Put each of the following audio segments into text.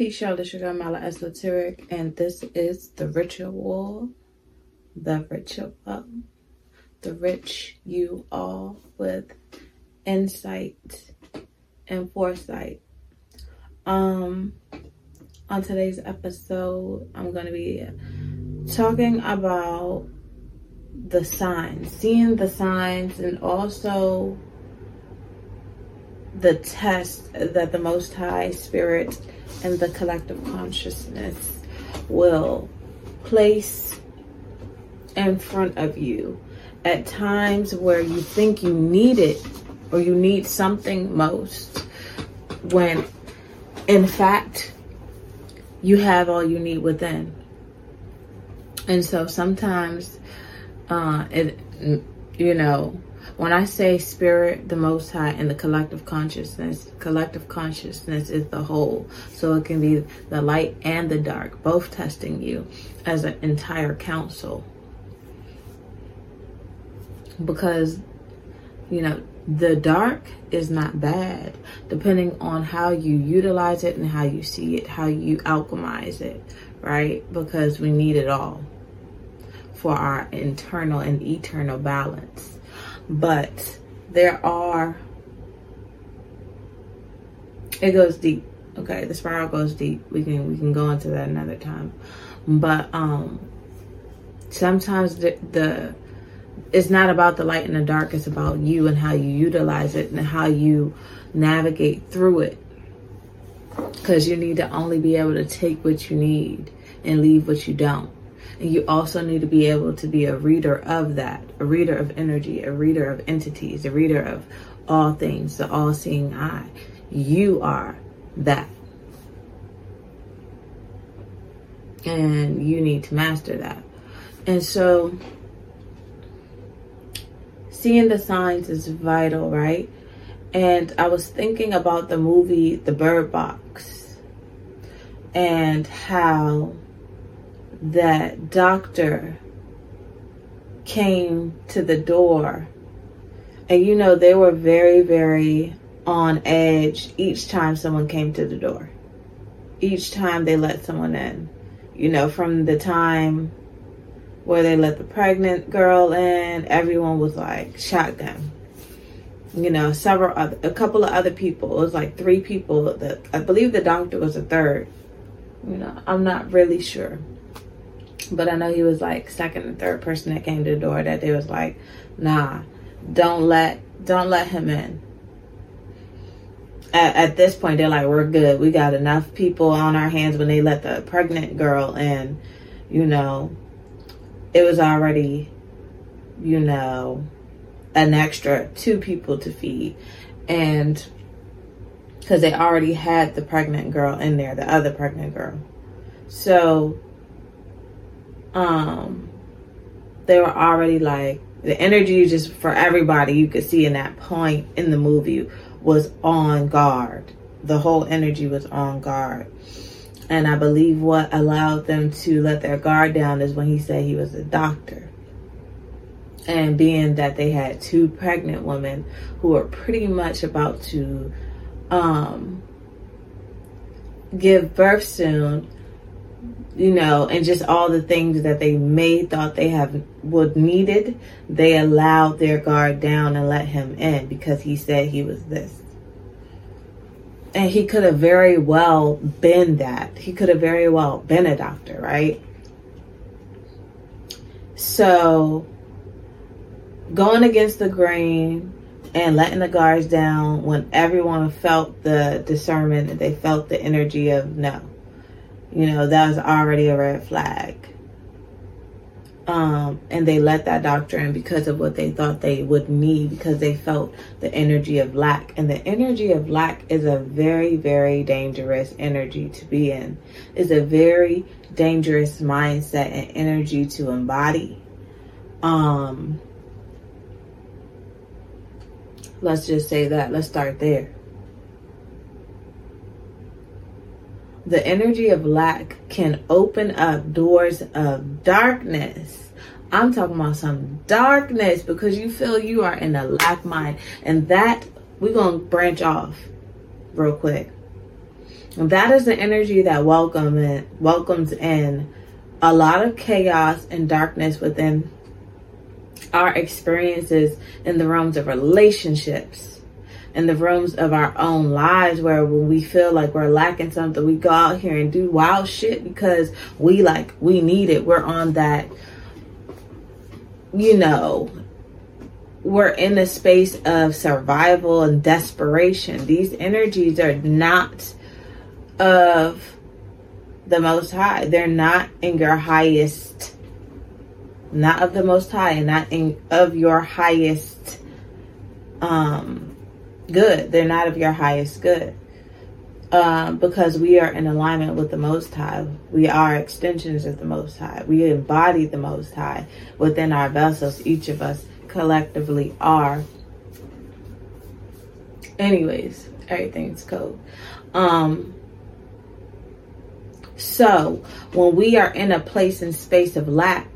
Peace, y'all. Charlotte Sugar Mala Esoteric, and this is the ritual, the ritual, the rich you all with insight and foresight. Um, on today's episode, I'm going to be talking about the signs, seeing the signs, and also the test that the Most High Spirit and the collective consciousness will place in front of you at times where you think you need it or you need something most when in fact you have all you need within. And so sometimes uh it you know when I say spirit, the most high, and the collective consciousness, collective consciousness is the whole. So it can be the light and the dark, both testing you as an entire council. Because, you know, the dark is not bad, depending on how you utilize it and how you see it, how you alchemize it, right? Because we need it all for our internal and eternal balance but there are it goes deep okay? The spiral goes deep. We can we can go into that another time. But um sometimes the, the it's not about the light and the dark. It's about you and how you utilize it and how you navigate through it. Because you need to only be able to take what you need and leave what you don't you also need to be able to be a reader of that, a reader of energy, a reader of entities, a reader of all things, the all seeing eye. You are that. And you need to master that. And so, seeing the signs is vital, right? And I was thinking about the movie The Bird Box and how that doctor came to the door. And you know, they were very, very on edge each time someone came to the door. Each time they let someone in. You know, from the time where they let the pregnant girl in, everyone was like shotgun. You know, several other, a couple of other people. It was like three people. That I believe the doctor was a third. You know, I'm not really sure. But I know he was like second and third person that came to the door that they was like, nah, don't let don't let him in. At, at this point, they're like, we're good. We got enough people on our hands when they let the pregnant girl in. You know, it was already, you know, an extra two people to feed. And because they already had the pregnant girl in there, the other pregnant girl. So um they were already like the energy just for everybody you could see in that point in the movie was on guard. The whole energy was on guard. And i believe what allowed them to let their guard down is when he said he was a doctor. And being that they had two pregnant women who were pretty much about to um, give birth soon you know, and just all the things that they may thought they have would needed, they allowed their guard down and let him in because he said he was this. And he could have very well been that. He could have very well been a doctor, right? So going against the grain and letting the guards down when everyone felt the discernment and they felt the energy of no you know, that was already a red flag. Um, and they let that doctor in because of what they thought they would need because they felt the energy of lack. And the energy of lack is a very, very dangerous energy to be in. It's a very dangerous mindset and energy to embody. Um, let's just say that. Let's start there. The energy of lack can open up doors of darkness. I'm talking about some darkness because you feel you are in a lack mind. And that, we're going to branch off real quick. That is the energy that welcome it, welcomes in a lot of chaos and darkness within our experiences in the realms of relationships, in the realms of our own lives, where when we feel like we're lacking something, we go out here and do wild shit because we like, we need it. We're on that, you know, we're in a space of survival and desperation. These energies are not of the Most High. They're not in your highest, not of the Most High, and not in of your highest um, good. They're not of your highest good. Um, because we are in alignment with the Most High. We are extensions of the Most High. We embody the Most High within our vessels. Each of us collectively are. Anyways, everything's cool. Um, so when we are in a place and space of lack,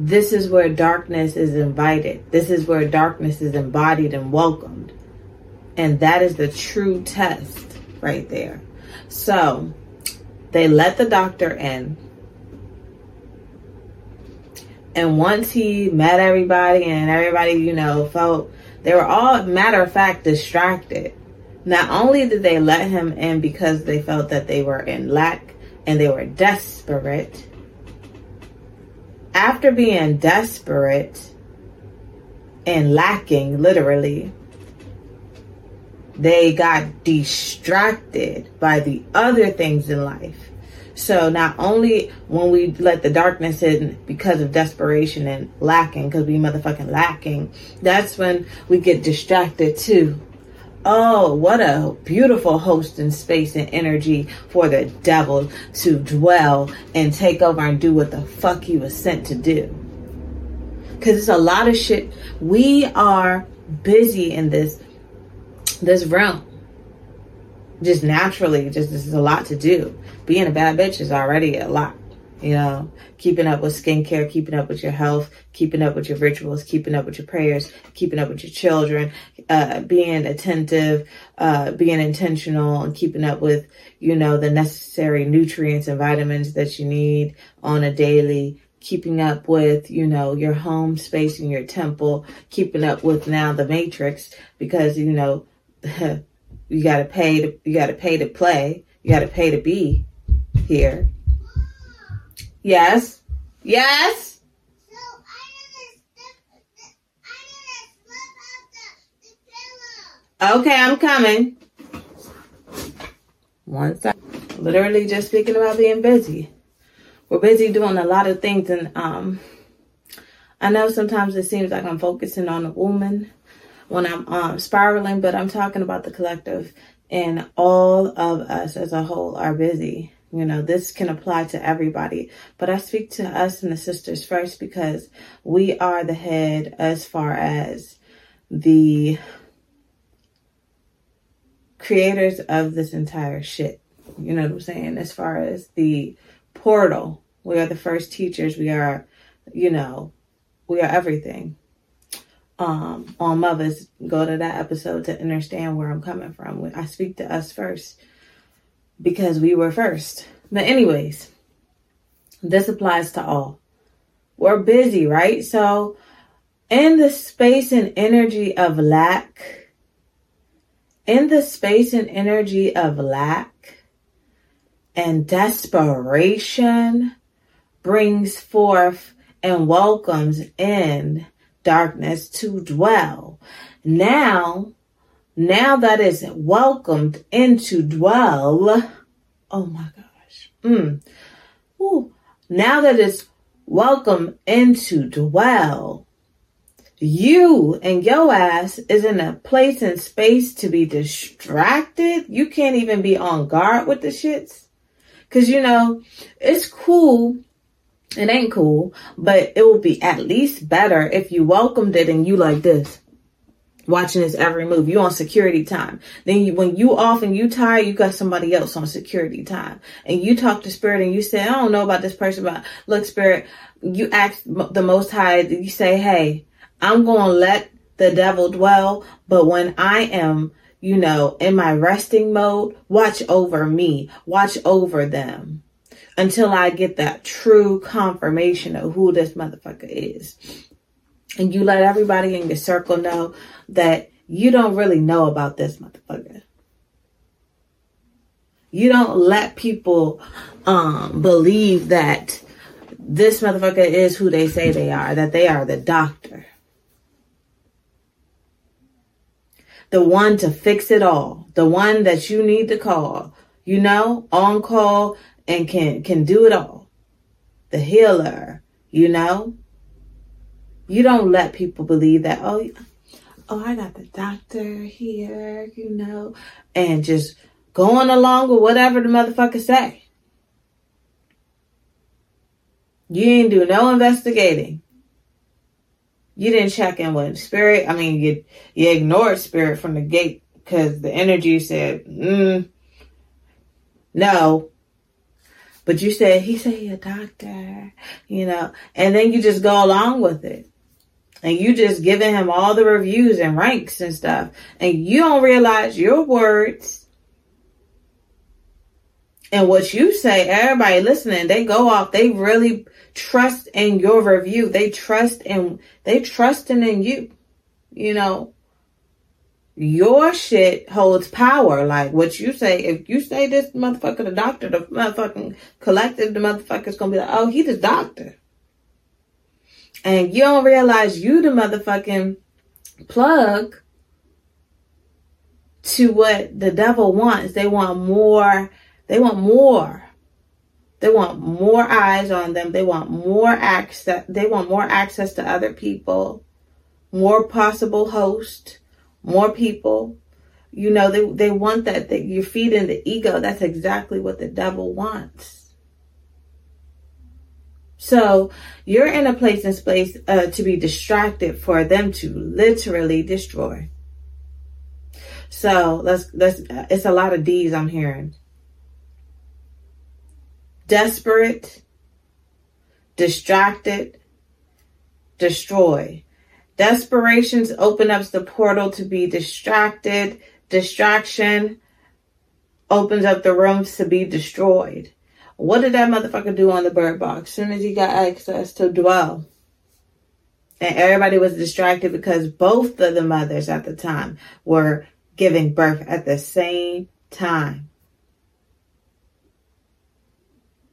this is where darkness is invited. This is where darkness is embodied and welcomed. And that is the true test right there. So they let the doctor in and once he met everybody and everybody, you know, felt they were all, matter of fact, distracted. Not only did they let him in because they felt that they were in lack and they were desperate, after being desperate and lacking, literally, they got distracted by the other things in life so not only when we let the darkness in because of desperation and lacking, because we motherfucking lacking, that's when we get distracted too. Oh, what a beautiful host and space and energy for the devil to dwell and take over and do what the fuck he was sent to do. Cause it's a lot of shit. We are busy in this this realm just naturally, just this is a lot to do. Being a bad bitch is already a lot. You know, keeping up with skincare, keeping up with your health, keeping up with your rituals, keeping up with your prayers, keeping up with your children, uh, being attentive, uh, being intentional and keeping up with, you know, the necessary nutrients and vitamins that you need on a daily, keeping up with, you know, your home space and your temple, keeping up with now the matrix because, you know, You got to pay to you got to pay to play. You got to pay to be here. Yes. Yes. Okay, I'm coming. One second. Literally just speaking about being busy. We're busy doing a lot of things and um I know sometimes it seems like I'm focusing on a woman when I'm um, spiraling, but I'm talking about the collective and all of us as a whole are busy. You know, this can apply to everybody, but I speak to us and the sisters first because we are the head as far as the creators of this entire shit. You know what I'm saying? As far as the portal, we are the first teachers. We are, you know, we are everything um, on mothers, go to that episode to understand where I'm coming from. I speak to us first because we were first. But, anyways, this applies to all. We're busy, right? So, in the space and energy of lack, in the space and energy of lack and desperation brings forth and welcomes in darkness to dwell. Now, now that is welcomed into dwell. Oh my gosh. Mm. Ooh. Now that it's welcome into dwell, you and your ass is in a place and space to be distracted. You can't even be on guard with the shits. Cause you know, it's cool it ain't cool, but it will be at least better if you welcomed it and you like this. Watching this every move. You on security time. Then you, when you off and you tired, you got somebody else on security time. And you talk to spirit and you say, I don't know about this person, but look, spirit, you ask the most high, you say, Hey, I'm going to let the devil dwell. But when I am you know, in my resting mode, watch over me, watch over them until I get that true confirmation of who this motherfucker is. And you let everybody in your circle know that you don't really know about this motherfucker. You don't let people um, believe that this motherfucker is who they say they are, that they are the doctor. The one to fix it all, the one that you need to call, you know, on call and can can do it all. The healer, you know? You don't let people believe that, oh, oh, I got the doctor here, you know, and just going along with whatever the motherfucker say. You didn't do no investigating. You didn't check in with spirit. I mean, you you ignored spirit from the gate because the energy said, mm, no. But you said he said he a doctor, you know, and then you just go along with it. And you just giving him all the reviews and ranks and stuff. And you don't realize your words and what you say, everybody listening, they go off, they really trust in your review. They trust in, they trusting in you. You know, your shit holds power. Like what you say, if you say this motherfucker, the doctor, the motherfucking collective, the motherfucker's gonna be like, oh, he the doctor. And you don't realize you the motherfucking plug to what the devil wants. They want more they want more. They want more eyes on them. They want more access. They want more access to other people, more possible hosts, more people. You know, they, they want that, that you're feeding the ego. That's exactly what the devil wants. So you're in a place and space uh, to be distracted for them to literally destroy. So let's let's. It's a lot of D's I'm hearing desperate, distracted, destroy. Desperations open up the portal to be distracted. Distraction opens up the rooms to be destroyed. What did that motherfucker do on the bird box? Soon as he got access to dwell. And everybody was distracted because both of the mothers at the time were giving birth at the same time.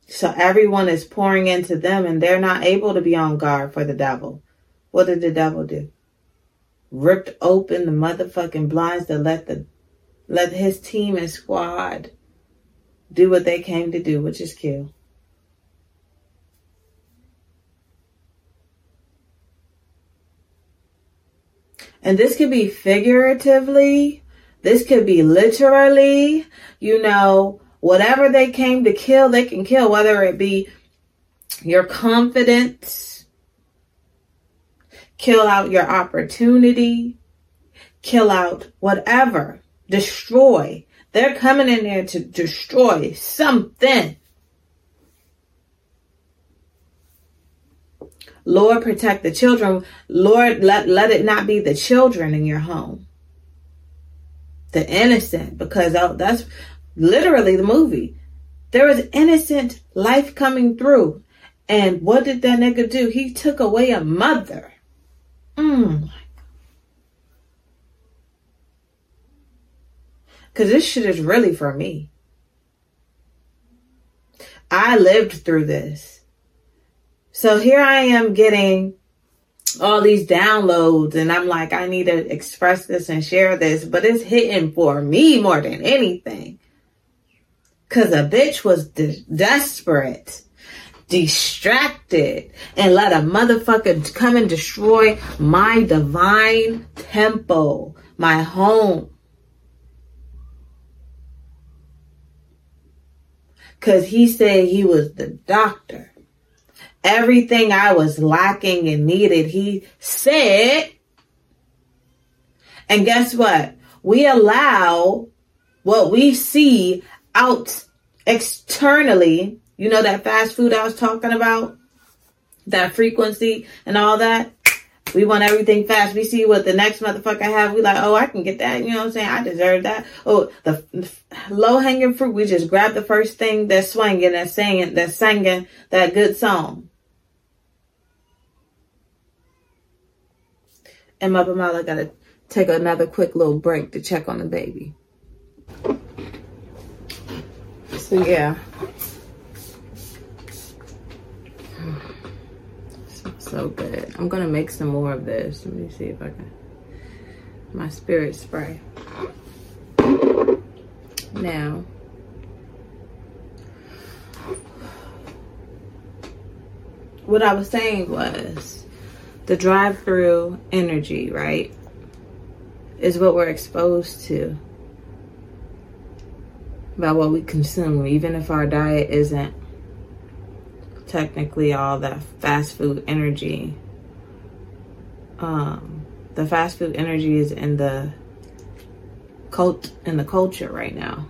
So everyone is pouring into them and they're not able to be on guard for the devil. What did the devil do? Ripped open the motherfucking blinds to let the let his team and squad do what they came to do, which is kill. And this could be figuratively, this could be literally, you know, Whatever they came to kill, they can kill, whether it be your confidence, kill out your opportunity, kill out whatever, destroy. They're coming in there to destroy something. Lord, protect the children. Lord, let, let it not be the children in your home. The innocent, because that's literally the movie. There was innocent life coming through. And what did that nigga do? He took away a mother. Mm. Cause this shit is really for me. I lived through this. So here I am getting all these downloads and I'm like, I need to express this and share this, but it's hitting for me more than anything. Cause a bitch was de- desperate, distracted, and let a motherfucker come and destroy my divine temple, my home. Cause he said he was the doctor. Everything I was lacking and needed, he said. And guess what? We allow what we see out externally, you know, that fast food I was talking about, that frequency and all that. We want everything fast. We see what the next motherfucker have. We like, oh, I can get that. You know what I'm saying? I deserve that. Oh, the, the low hanging fruit. We just grab the first thing that's swinging, that's singing, that's singing that good song. And Mother Mala got to take another quick little break to check on the baby. So yeah. So good. I'm gonna make some more of this. Let me see if I can. My spirit spray. Now, what I was saying was the drive through energy, right? Is what we're exposed to by what we consume, even if our diet isn't technically all that fast food energy. Um, the fast food energy is in the cult in the culture right now.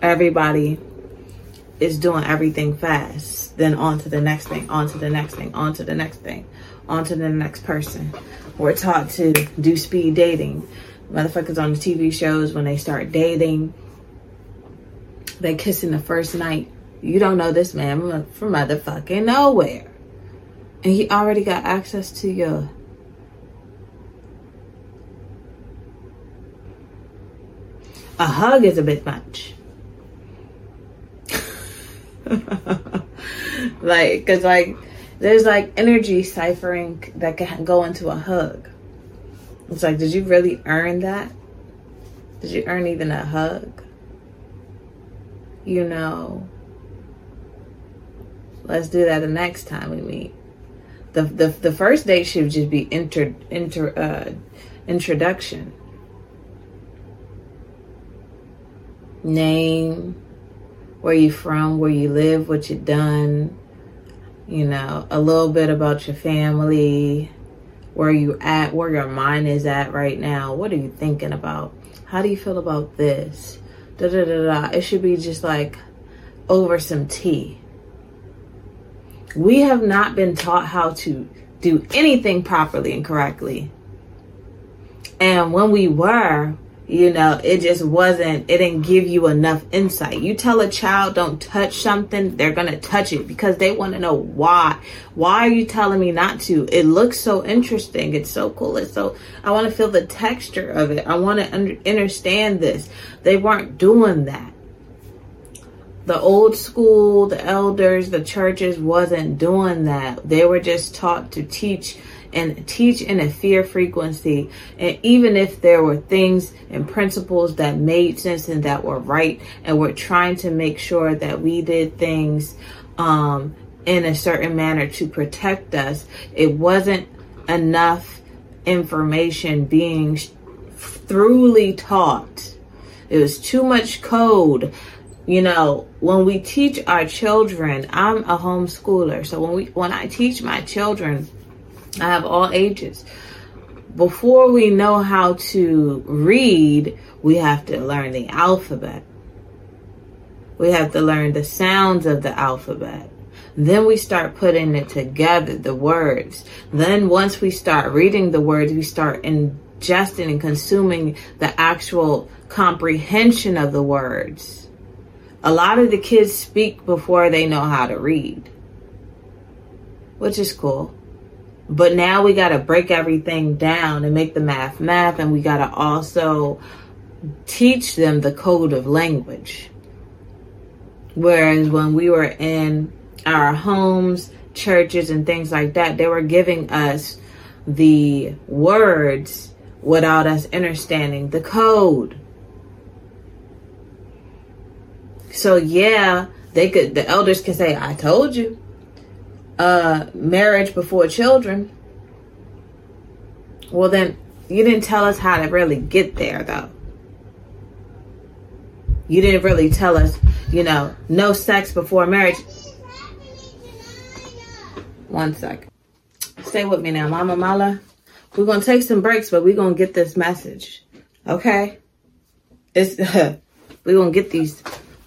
Everybody is doing everything fast, then on to the next thing, on to the next thing, on to the next thing, on to the next person. We're taught to do speed dating. Motherfuckers on the TV shows when they start dating, they kissing the first night. You don't know this man from motherfucking nowhere. And he already got access to your a hug is a bit much. like, cause like, there's like energy ciphering that can go into a hug. It's like, did you really earn that? Did you earn even a hug? You know, let's do that the next time we meet. The the, the first date should just be inter, inter uh, introduction. Name, where you from, where you live, what you done, you know, a little bit about your family, where you at, where your mind is at right now. What are you thinking about? How do you feel about this? Da da da da. It should be just like over some tea. We have not been taught how to do anything properly and correctly. And when we were, you know, it just wasn't, it didn't give you enough insight. You tell a child don't touch something, they're going to touch it because they want to know why. Why are you telling me not to? It looks so interesting. It's so cool. It's so, I want to feel the texture of it. I want to under, understand this. They weren't doing that the old school, the elders, the churches wasn't doing that. They were just taught to teach and teach in a fear frequency. And even if there were things and principles that made sense and that were right, and we're trying to make sure that we did things um, in a certain manner to protect us, it wasn't enough information being thoroughly taught. It was too much code you know when we teach our children i'm a homeschooler. So when we when i teach my children i have all ages. Before we know how to read we have to learn the alphabet. We have to learn the sounds of the alphabet. Then we start putting it together the words. Then once we start reading the words we start ingesting and consuming the actual comprehension of the words a lot of the kids speak before they know how to read, which is cool. But now we got to break everything down and make the math math, and we got to also teach them the code of language. Whereas when we were in our homes, churches, and things like that, they were giving us the words without us understanding the code. So yeah, they could the elders can say, I told you. Uh marriage before children. Well then you didn't tell us how to really get there though. You didn't really tell us, you know, no sex before marriage. One sec. Stay with me now, Mama Mala. We're gonna take some breaks, but we're gonna get this message. Okay? It's we're gonna get these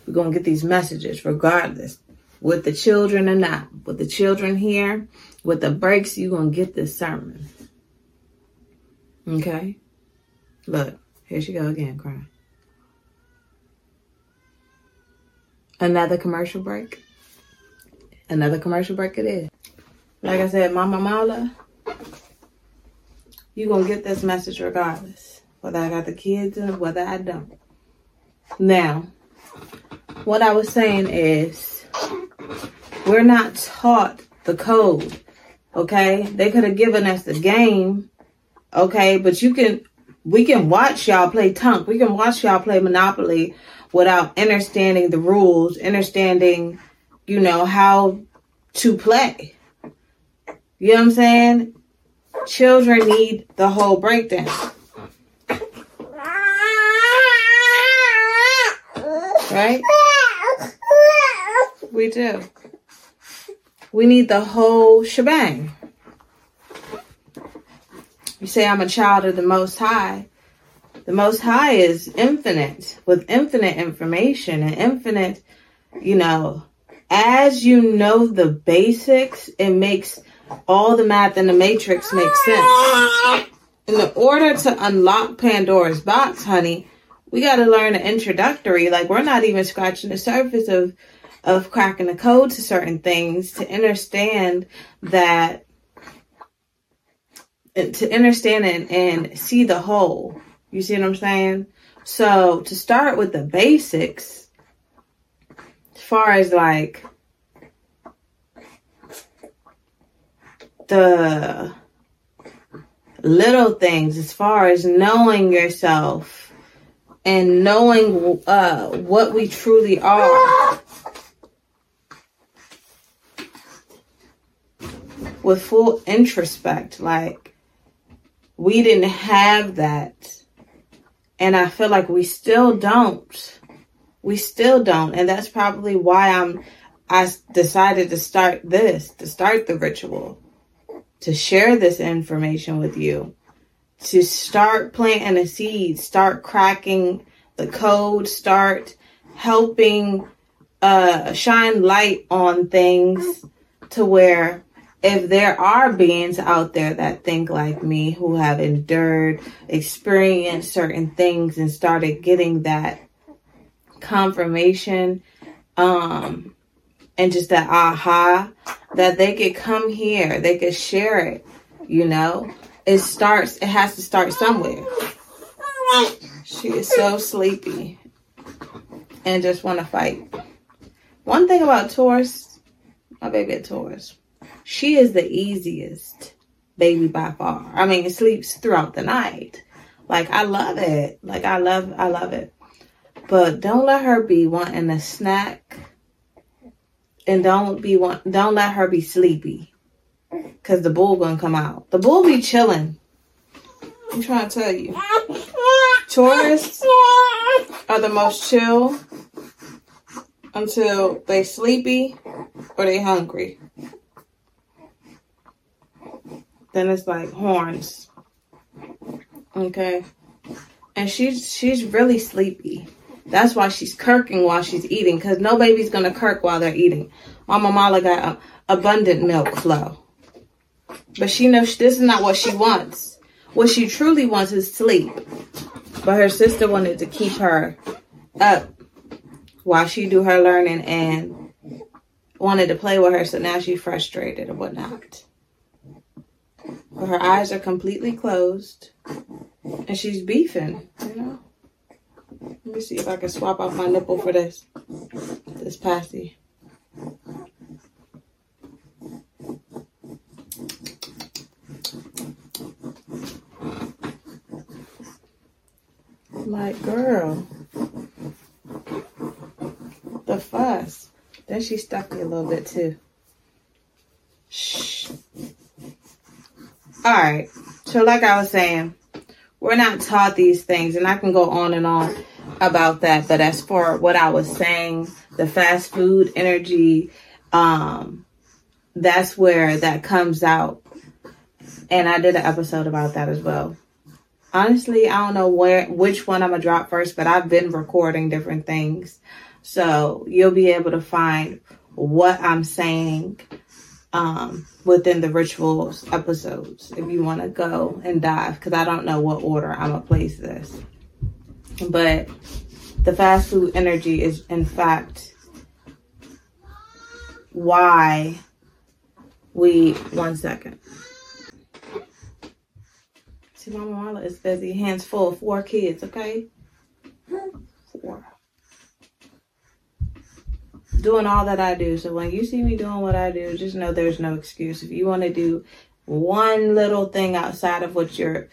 we're going to get these messages regardless. with the children or not, with the children here, with the breaks, you're going to get this sermon. Okay? Look, here she go again crying. Another commercial break. Another commercial break it is. Like I said, Mama Mala, you to get this message regardless. Whether I got the kids and whether I don't. Now, what I was saying is, we're not taught the code. Okay? They could have given us the game. Okay? But you can, we can watch y'all play Tunk. We can watch y'all play Monopoly without understanding the rules, understanding, you know, how to play. You know what I'm saying? Children need the whole breakdown. Right? We do. We need the whole shebang. You say I'm a child of the Most High. The Most High is infinite with infinite information and infinite, you know, as you know the basics, it makes all the math in the matrix make sense. In the order to unlock Pandora's box, honey, we got to learn an introductory. Like we're not even scratching the surface of of cracking the code to certain things to understand that to understand and, and see the whole. You see what I'm saying? So to start with the basics, as far as like the little things, as far as knowing yourself and knowing uh, what we truly are. With full introspect, like we didn't have that and I feel like we still don't. We still don't. And that's probably why I'm, I decided to start this, to start the ritual, to share this information with you, to start planting a seed, start cracking the code, start helping, uh, shine light on things to where if there are beings out there that think like me who have endured, experienced certain things and started getting that confirmation, um, and just that aha, that they could come here, they could share it, you know? It starts, it has to start somewhere. She is so sleepy and just want to fight. One thing about Taurus, my baby at Taurus, she is the easiest baby by far. I mean, sleeps throughout the night. Like I love it. Like I love I love it. But don't let her be wanting a snack. And don't be want don't let her be sleepy. Cause the bull gonna come out. The bull be chilling. I'm trying to tell you. Tauruses are the most chill until they sleepy or they hungry. Then it's like horns. Okay. And she's she's really sleepy. That's why she's kirking while she's eating, because no baby's gonna kirk while they're eating. Mama Mala got abundant milk flow. But she knows this is not what she wants. What she truly wants is sleep. But her sister wanted to keep her up while she do her learning and wanted to play with her, so now she's frustrated and whatnot. But her eyes are completely closed. And she's beefing, you know. Let me see if I can swap out my nipple for this. This passy. My girl. The fuss. Then she stuck me a little bit too. All right. So, like I was saying, we're not taught these things, and I can go on and on about that. But as for what I was saying, the fast food energy, um, that's where that comes out. And I did an episode about that as well. Honestly, I don't know where which one I'm gonna drop first, but I've been recording different things. So you'll be able to find what I'm saying um, within the rituals episodes if you want to go and dive because I don't know what order I'm gonna place this. But the fast food energy is in fact why we one second. See, Mama Mala is busy, hands full, four kids, okay? Four doing all that I do. So when you see me doing what I do, just know there's no excuse. If you want to do one little thing outside of what your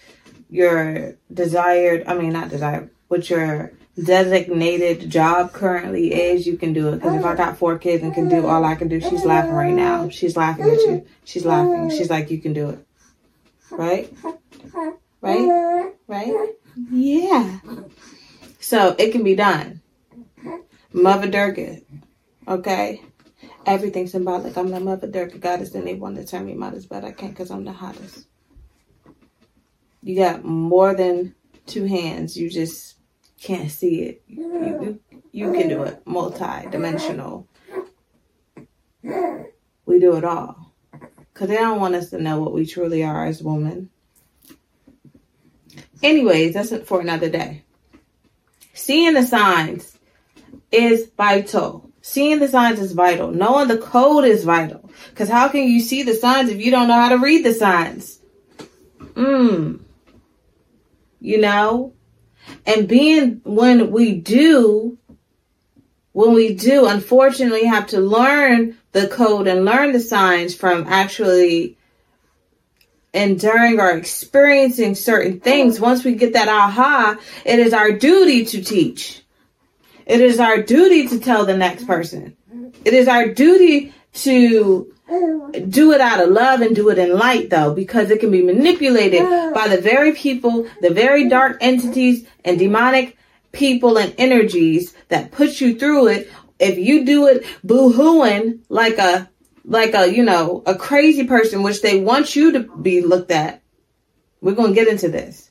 your desired, I mean not desired, what your designated job currently is, you can do it. Because if I got four kids and can do all I can do, she's laughing right now. She's laughing at you. She's laughing. She's like, you can do it. Right? Right? Right? Yeah. So it can be done. Mother Durga, Okay? Everything symbolic. I'm the mother Durga goddess, and they want to turn me modest, but I can't because I'm the hottest. You got more than two hands. You just can't see it. You, you, you can do it. Multi-dimensional. We do it all. Because they don't want us to know what we truly are as women. Anyways, that's it for another day. Seeing the signs is vital. Seeing the signs is vital. Knowing the code is vital. Because how can you see the signs if you don't know how to read the signs? Mmm. You know? And being when we do, when we do, unfortunately, have to learn the code and learn the signs from actually enduring or experiencing certain things. Once we get that aha, it is our duty to teach. It is our duty to tell the next person. It is our duty to do it out of love and do it in light though, because it can be manipulated by the very people, the very dark entities and demonic people and energies that put you through it. If you do it boo-hooing like a, like a, you know, a crazy person, which they want you to be looked at. We're going to get into this.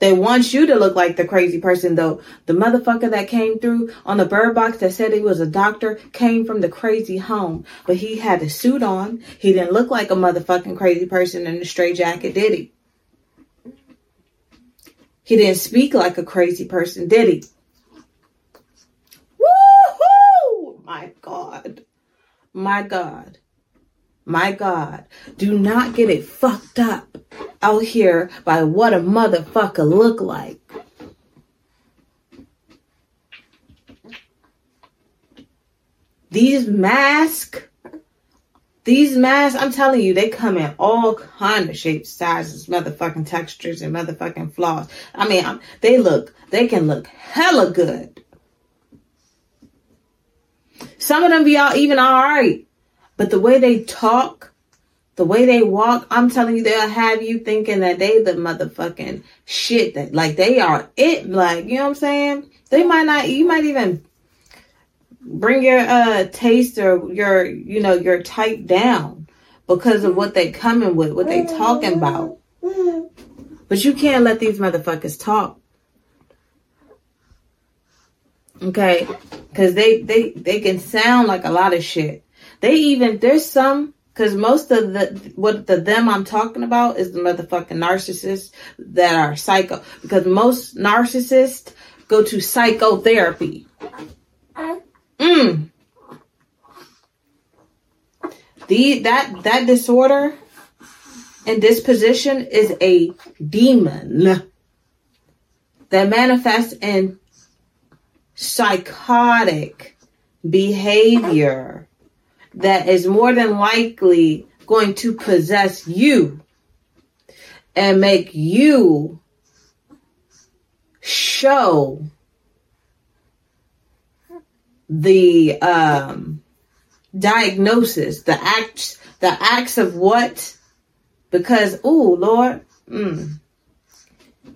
They want you to look like the crazy person though. The motherfucker that came through on the bird box that said he was a doctor came from the crazy home, but he had a suit on. He didn't look like a motherfucking crazy person in a straight jacket, did he? He didn't speak like a crazy person, did he? Woohoo! My God. My God. My God. Do not get it fucked up out here by what a motherfucker look like. These masks, these masks, I'm telling you, they come in all kind of shapes, sizes, motherfucking textures, and motherfucking flaws. I mean, I'm, they look, they can look hella good. Some of them be all even all right, but the way they talk, the way they walk, I'm telling you, they'll have you thinking that they the motherfucking shit that like they are it. Like, you know what I'm saying? They might not, you might even bring your uh taste or your, you know, your type down because of what they coming with, what they talking about. But you can't let these motherfuckers talk. Okay? Cause they, they, they can sound like a lot of shit. They even, there's some because most of the what the them I'm talking about is the motherfucking narcissists that are psycho. Because most narcissists go to psychotherapy. Mm. The that that disorder and disposition is a demon that manifests in psychotic behavior that is more than likely going to possess you and make you show the um, diagnosis, the acts, the acts of what, because, oh Lord, mm,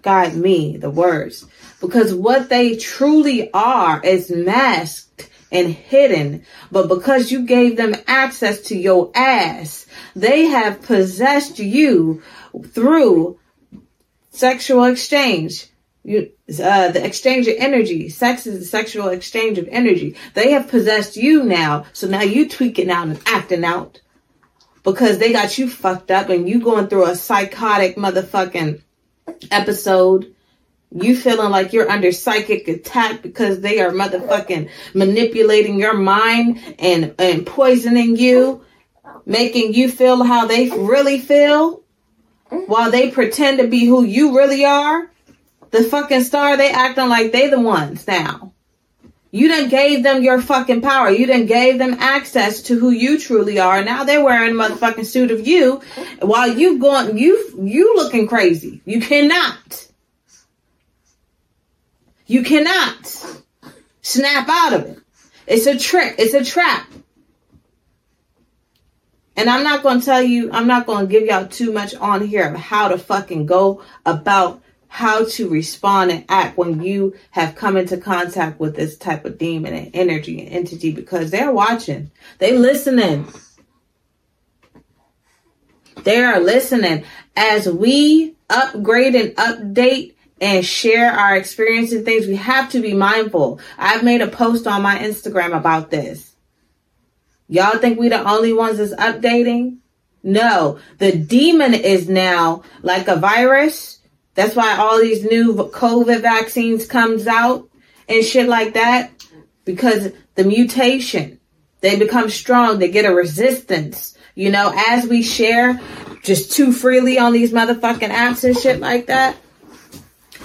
guide me, the words, because what they truly are is masked and hidden. But because you gave them access to your ass, they have possessed you through sexual exchange, You, uh, the exchange of energy. Sex is the sexual exchange of energy. They have possessed you now, so now you tweaking out and acting out because they got you fucked up and you going through a psychotic motherfucking episode. You feeling like you're under psychic attack because they are motherfucking manipulating your mind and, and poisoning you, making you feel how they really feel while they pretend to be who you really are. The fucking star, they acting like they the ones now. You done gave them your fucking power. You done gave them access to who you truly are. Now they're wearing a motherfucking suit of you while you going, you, you looking crazy. You cannot. You cannot snap out of it. It's a trick. It's a trap. And I'm not going to tell you, I'm not going to give y'all too much on here of how to fucking go about how to respond and act when you have come into contact with this type of demon and energy and entity because they're watching. They listening. They are listening as we upgrade and update and share our experience and things. We have to be mindful. I've made a post on my Instagram about this. Y'all think we the only ones that's updating? No, the demon is now like a virus that's why all these new COVID vaccines comes out and shit like that because the mutation, they become strong. They get a resistance, you know, as we share just too freely on these motherfucking apps and shit like that.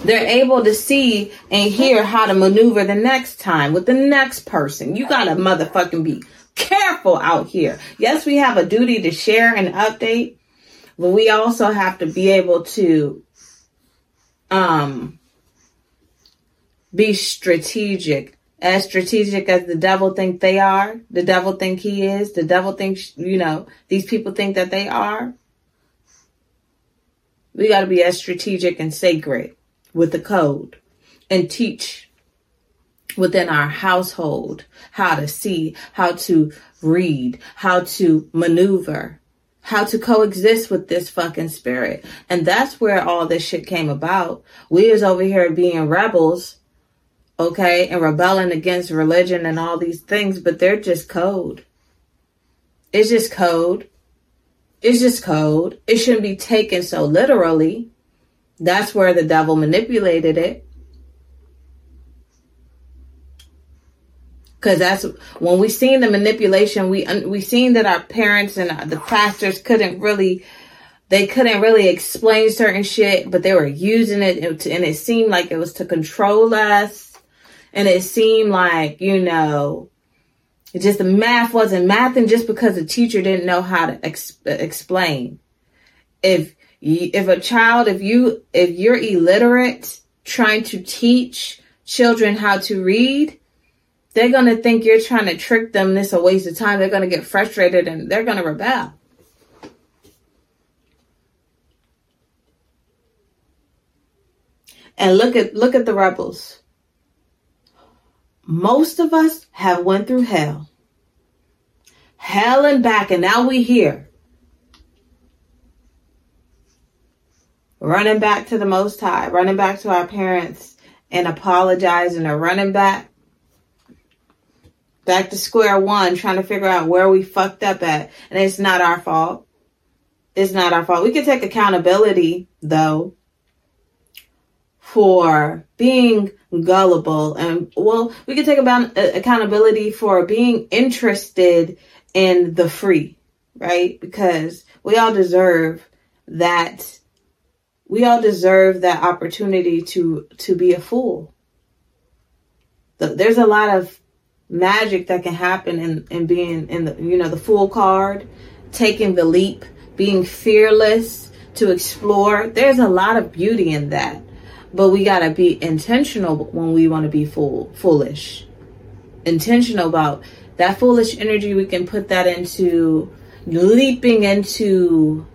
They're able to see and hear how to maneuver the next time with the next person. You gotta motherfucking be careful out here. Yes, we have a duty to share and update, but we also have to be able to um be strategic as strategic as the devil think they are the devil think he is the devil thinks you know these people think that they are we got to be as strategic and sacred with the code and teach within our household how to see how to read how to maneuver how to coexist with this fucking spirit. And that's where all this shit came about. We is over here being rebels, okay, and rebelling against religion and all these things, but they're just code. It's just code. It's just code. It shouldn't be taken so literally. That's where the devil manipulated it. because that's when we seen the manipulation we we seen that our parents and the pastors couldn't really they couldn't really explain certain shit but they were using it and it seemed like it was to control us and it seemed like you know just the math wasn't mathing just because the teacher didn't know how to ex- explain if if a child if you if you're illiterate trying to teach children how to read they're going to think you're trying to trick them. This is a waste of time. They're going to get frustrated and they're going to rebel. And look at look at the rebels. Most of us have went through hell. Hell and back and now we here. Running back to the most high, running back to our parents and apologizing or running back back to square one, trying to figure out where we fucked up at. And it's not our fault. It's not our fault. We can take accountability, though, for being gullible. And, well, we can take about uh, accountability for being interested in the free, right? Because we all deserve that. We all deserve that opportunity to, to be a fool. There's a lot of magic that can happen in, in being in the you know the fool card taking the leap being fearless to explore. There's a lot of beauty in that. But we got to be intentional when we want to be fool foolish. Intentional about that foolish energy we can put that into leaping into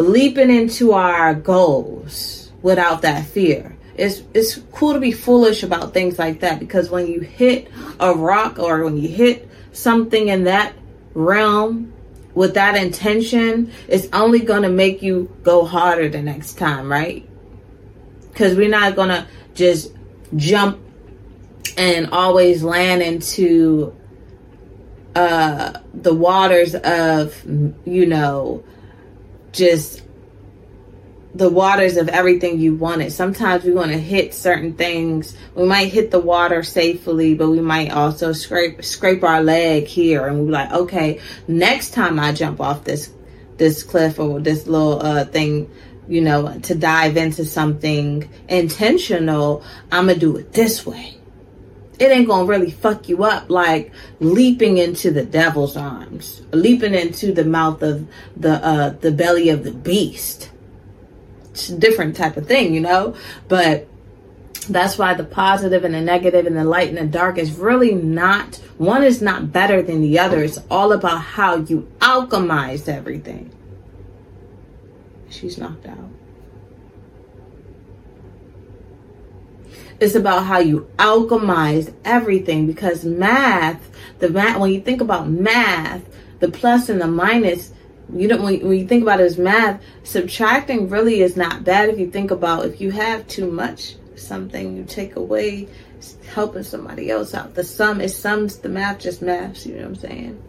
leaping into our goals without that fear it's it's cool to be foolish about things like that because when you hit a rock or when you hit something in that realm with that intention, it's only going to make you go harder the next time, right? because we're not gonna just jump and always land into uh, the waters of, you know, just the waters of everything you wanted. Sometimes we want to hit certain things. We might hit the water safely, but we might also scrape scrape our leg here, and we're like, okay, next time I jump off this this cliff or this little uh, thing, you know, to dive into something intentional, I'm gonna do it this way. It ain't gonna really fuck you up like leaping into the devil's arms, leaping into the mouth of the uh, the belly of the beast it's a different type of thing, you know? But that's why the positive and the negative and the light and the dark is really not, one is not better than the other. It's all about how you alchemize everything. She's knocked out. It's about how you alchemize everything because math, the math, when you think about math, the plus and the minus you know when, when you think about it as math subtracting really is not bad if you think about if you have too much something you take away helping somebody else out. The sum is sums the math just maths you know what i'm saying?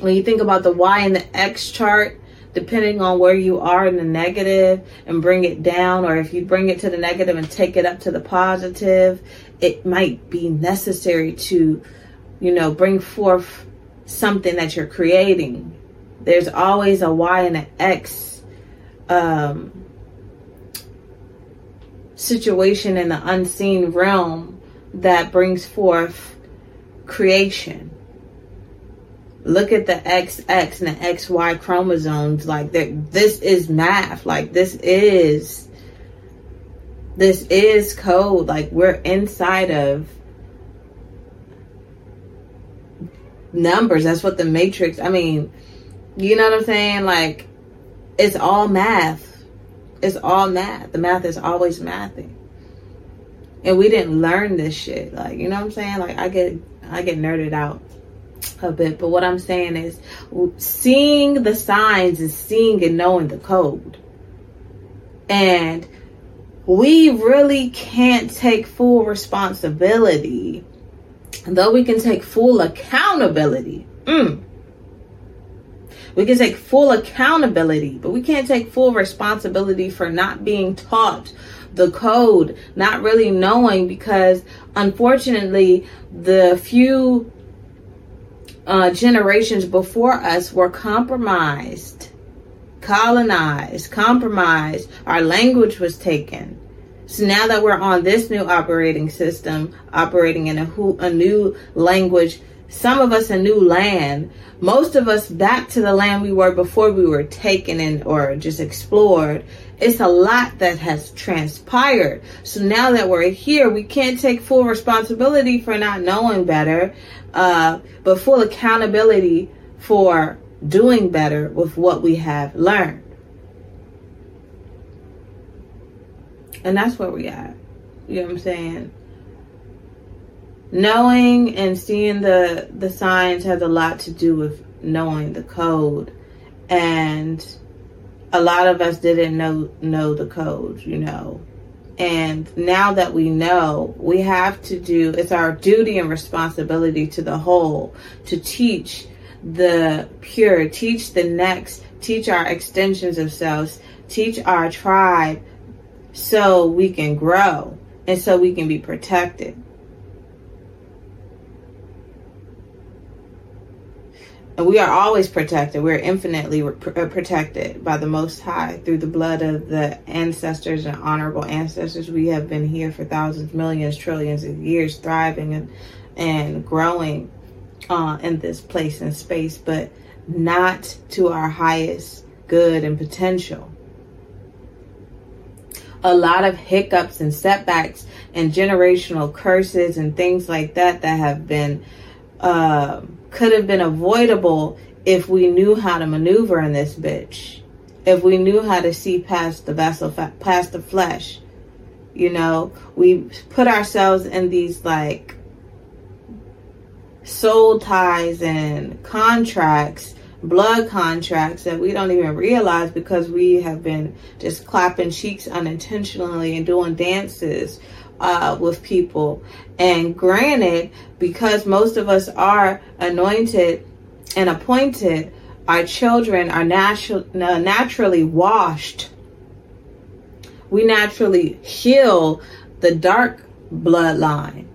When you think about the y and the x chart depending on where you are in the negative and bring it down or if you bring it to the negative and take it up to the positive it might be necessary to you know, bring forth something that you're creating. There's always a Y and an X um, situation in the unseen realm that brings forth creation. Look at the XX and the XY chromosomes. Like this is math. Like this is this is code. Like we're inside of numbers. That's what the matrix, I mean, you know what I'm saying? Like, it's all math. It's all math. The math is always mathing. And we didn't learn this shit. Like, you know what I'm saying? Like, I get, I get nerded out a bit. But what I'm saying is seeing the signs is seeing and knowing the code. And we really can't take full responsibility though we can take full accountability, mm, we can take full accountability, but we can't take full responsibility for not being taught the code, not really knowing because unfortunately, the few uh, generations before us were compromised, colonized, compromised. Our language was taken. So now that we're on this new operating system, operating in a, who, a new language, some of us a new land, most of us back to the land we were before we were taken in or just explored. It's a lot that has transpired. So now that we're here, we can't take full responsibility for not knowing better, uh, but full accountability for doing better with what we have learned. And that's where we at. You know what I'm saying? Knowing and seeing the the signs has a lot to do with knowing the code. And a lot of us didn't know know the code, you know. And now that we know, we have to do it's our duty and responsibility to the whole to teach the pure, teach the next, teach our extensions of selves, teach our tribe so we can grow and so we can be protected. We are always protected. We're infinitely uh, protected by the Most High through the blood of the ancestors and honorable ancestors. We have been here for thousands, millions, trillions of years, thriving and and growing uh, in this place and space, but not to our highest good and potential a lot of hiccups and setbacks and generational curses and things like that that have been uh, could have been avoidable if we knew how to maneuver in this bitch. If we knew how to see past the vessel past the flesh you know? We put ourselves in these like soul ties and contracts blood contracts that we don't even realize because we have been just clapping cheeks unintentionally and doing dances uh, with people. And granted, because most of us are anointed and appointed, our children are natu- naturally washed. We naturally heal the dark bloodline.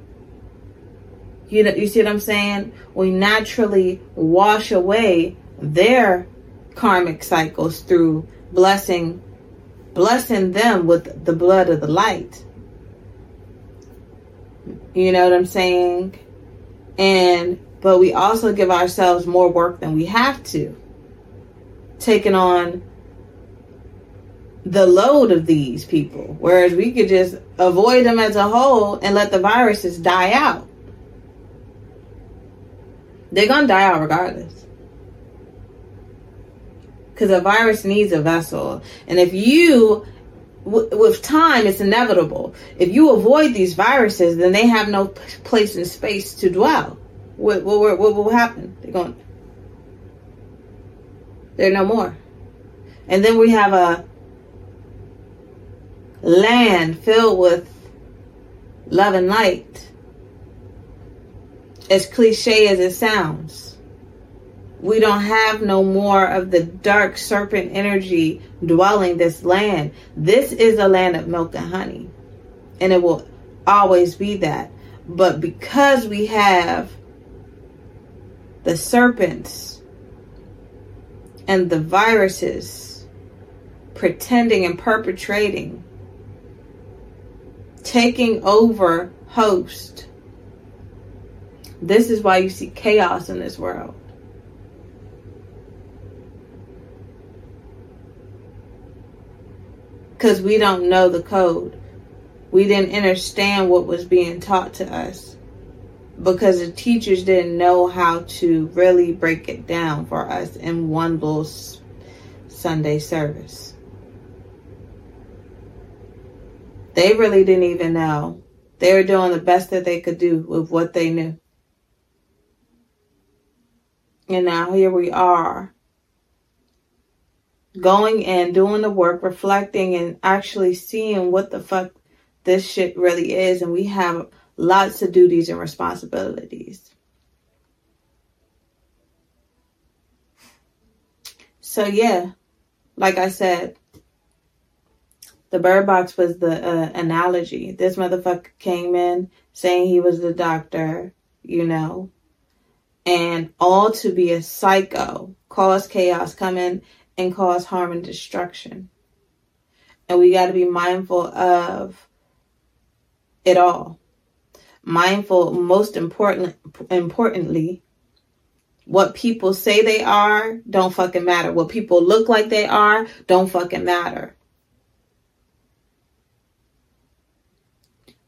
You know, you see what I'm saying? We naturally wash away their karmic cycles through blessing blessing them with the blood of the light. You know what I'm saying? And but we also give ourselves more work than we have to. Taking on the load of these people. Whereas we could just avoid them as a whole and let the viruses die out. They're going to die out regardless. Because a virus needs a vessel. And if you, w- with time, it's inevitable. If you avoid these viruses, then they have no p- place in space to dwell. What, what, what, will happen? They're going, they're no more. And then we have a land filled with love and light. As cliche as it sounds, we don't have no more of the dark serpent energy dwelling this land. This is a land of milk and honey, and it will always be that. But because we have the serpents and the viruses pretending and perpetrating taking over host. This is why you see chaos in this world. Because we don't know the code. We didn't understand what was being taught to us. Because the teachers didn't know how to really break it down for us in one little Sunday service. They really didn't even know. They were doing the best that they could do with what they knew. And now here we are going and doing the work, reflecting and actually seeing what the fuck this shit really is. And we have lots of duties and responsibilities. So, yeah, like I said, the bird box was the uh, analogy. This motherfucker came in saying he was the doctor, you know, and all to be a psycho, cause chaos, come in and cause harm and destruction. And we got to be mindful of it all. Mindful, most important, importantly, what people say they are don't fucking matter. What people look like they are don't fucking matter.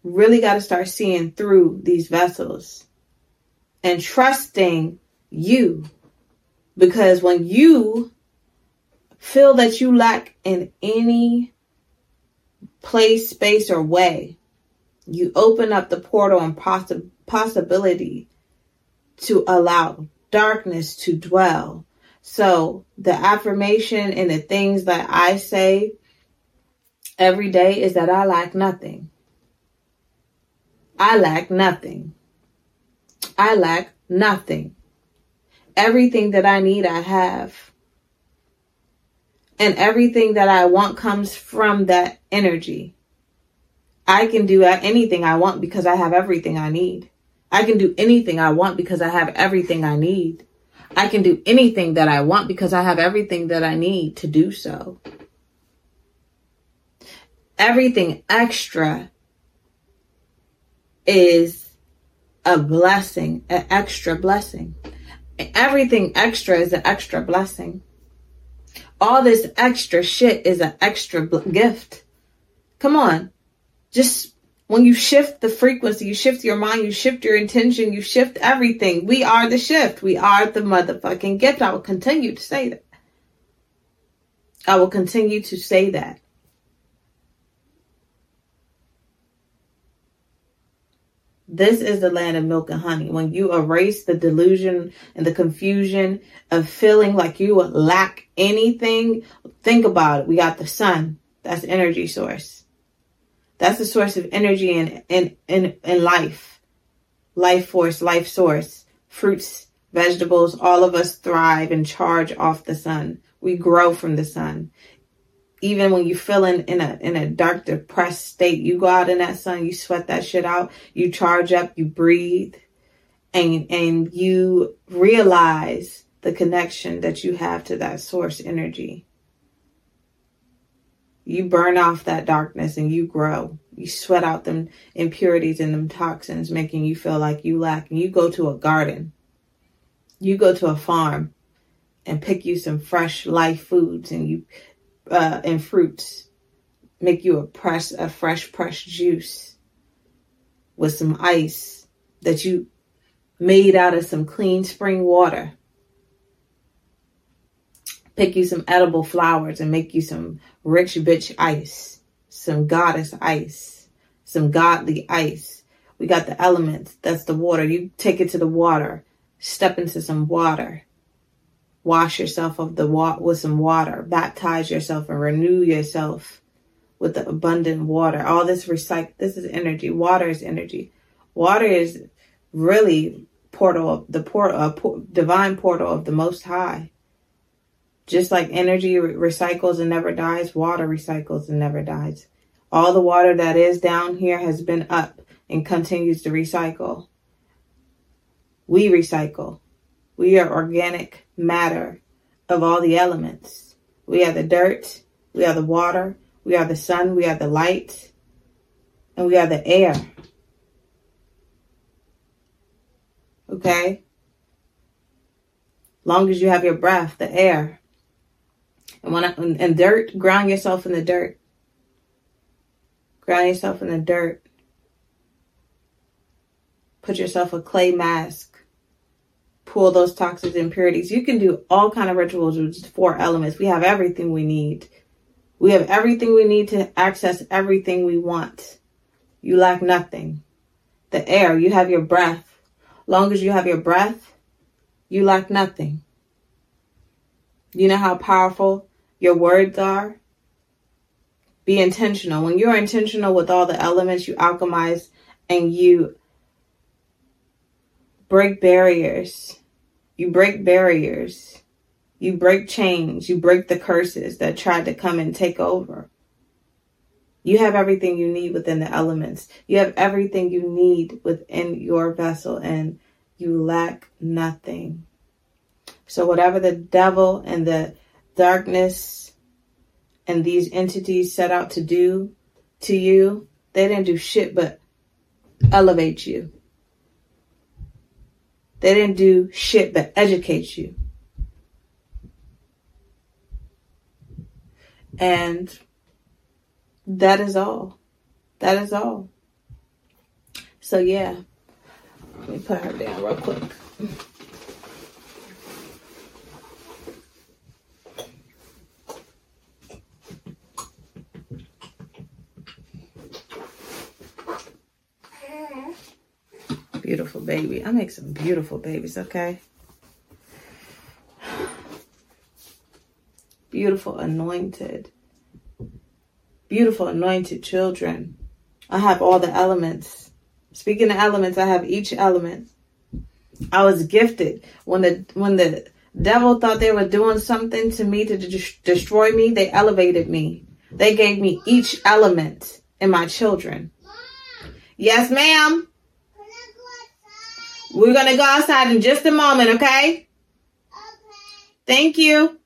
really got to start seeing through these vessels and trusting you. Because when you feel that you lack in any place, space, or way, you open up the portal and possi- possibility to allow darkness to dwell. So the affirmation and the things that I say every day is that I lack nothing. I lack nothing. I lack nothing. Everything that I need, I have. And everything that I want comes from that energy. I can do anything I want because I have everything I need. I can do anything I want because I have everything I need. I can do anything that I want because I have everything that I need to do so. Everything extra is a blessing, an extra blessing. Everything extra is an extra blessing. All this extra shit is an extra gift. Come on. Just when you shift the frequency, you shift your mind, you shift your intention, you shift everything. We are the shift. We are the motherfucking gift. I will continue to say that. I will continue to say that. This is the land of milk and honey. When you erase the delusion and the confusion of feeling like you lack anything, think about it. We got the sun. That's energy source. That's the source of energy in, in, in, in life. Life force, life source. Fruits, vegetables, all of us thrive and charge off the sun. We grow from the sun even when you're feeling in a in a dark depressed state you go out in that sun you sweat that shit out you charge up you breathe and and you realize the connection that you have to that source energy. You burn off that darkness and you grow. You sweat out them impurities and them toxins making you feel like you lack. And you go to a garden. You go to a farm and pick you some fresh life foods and you uh, and fruits. Make you a press a fresh pressed juice with some ice that you made out of some clean spring water. Pick you some edible flowers and make you some rich bitch ice, some goddess ice, some godly ice. We got the elements. That's the water. You take it to the water. Step into some water wash yourself of the wa- with some water, baptize yourself and renew yourself with the abundant water. All this recycle this is energy. Water is energy. Water is really portal the port uh, divine portal of the most high. Just like energy re- recycles and never dies, water recycles and never dies. All the water that is down here has been up and continues to recycle. We recycle. We are organic matter of all the elements. We are the dirt, we are the water, we are the sun, we are the light, and we are the air. Okay? Long as you have your breath, the air. And when I, and dirt, ground yourself in the dirt. Ground yourself in the dirt. Put yourself a clay mask pull those toxic impurities. You can do all kind of rituals with just four elements. We have everything we need. We have everything we need to access everything we want. You lack nothing. The air, you have your breath. Long as you have your breath, you lack nothing. You know how powerful your words are? Be intentional. When you're intentional with all the elements, you alchemize and you break barriers. You break barriers. You break chains. You break the curses that tried to come and take over. You have everything you need within the elements. You have everything you need within your vessel, and you lack nothing. So, whatever the devil and the darkness and these entities set out to do to you, they didn't do shit but elevate you. They didn't do shit but educate you. And that is all. That is all. So yeah. Let me put her down real quick. Beautiful baby. I make some beautiful babies, okay? Beautiful anointed. Beautiful anointed children. I have all the elements. Speaking of elements, I have each element. I was gifted when the when the devil thought they were doing something to me to de- destroy me. They elevated me. They gave me each element in my children. Yes, ma'am. We're going to go outside in just a moment, okay? Okay. Thank you. Okay.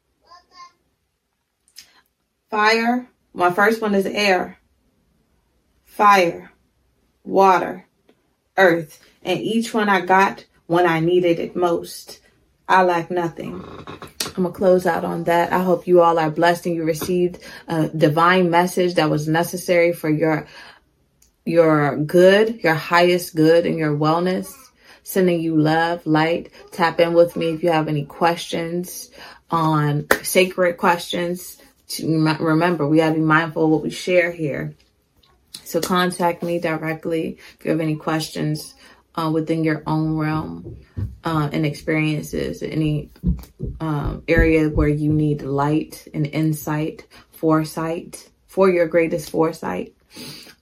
Fire. My first one is air. Fire. Water. Earth. And each one I got when I needed it most. I lack nothing. I'm going to close out on that. I hope you all are blessed and you received a divine message that was necessary for your your good, your highest good and your wellness sending you love, light. Tap in with me if you have any questions on sacred questions. Remember, we got to be mindful of what we share here. So contact me directly if you have any questions uh, within your own realm uh, and experiences, any um, area where you need light and insight, foresight, for your greatest foresight.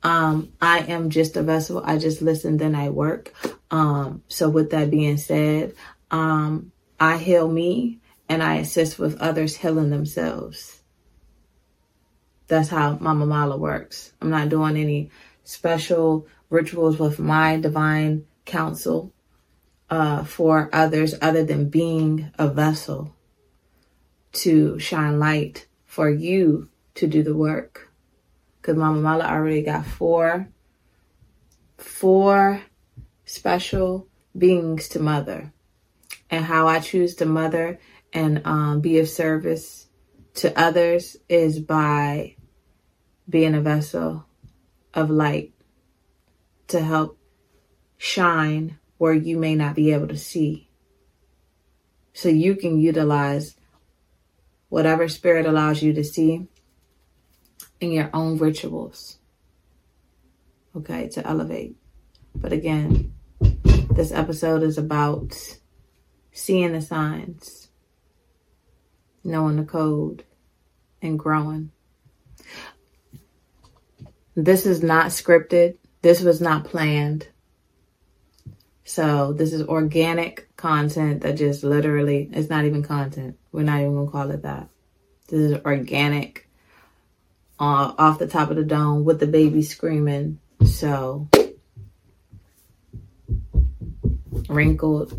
Um, I am just a vessel. I just listen, then I work. Um, so with that being said, um, I heal me and I assist with others healing themselves. That's how Mama Mala works. I'm not doing any special rituals with my divine counsel uh, for others other than being a vessel to shine light for you to do the work. Because Mama Mala already got four, four special beings to mother. And how I choose to mother and um, be of service to others is by being a vessel of light to help shine where you may not be able to see. So you can utilize whatever spirit allows you to see in your own rituals. Okay, to elevate. But again, this episode is about seeing the signs, knowing the code, and growing. This is not scripted. This was not planned. So this is organic content that just literally, it's not even content. We're not even to call it that. This is organic uh, off the top of the dome with the baby screaming. So wrinkled,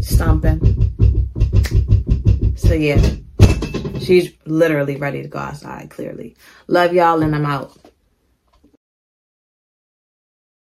stomping. So yeah, she's literally ready to go outside, clearly. Love y'all and I'm out.